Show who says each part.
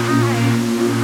Speaker 1: time.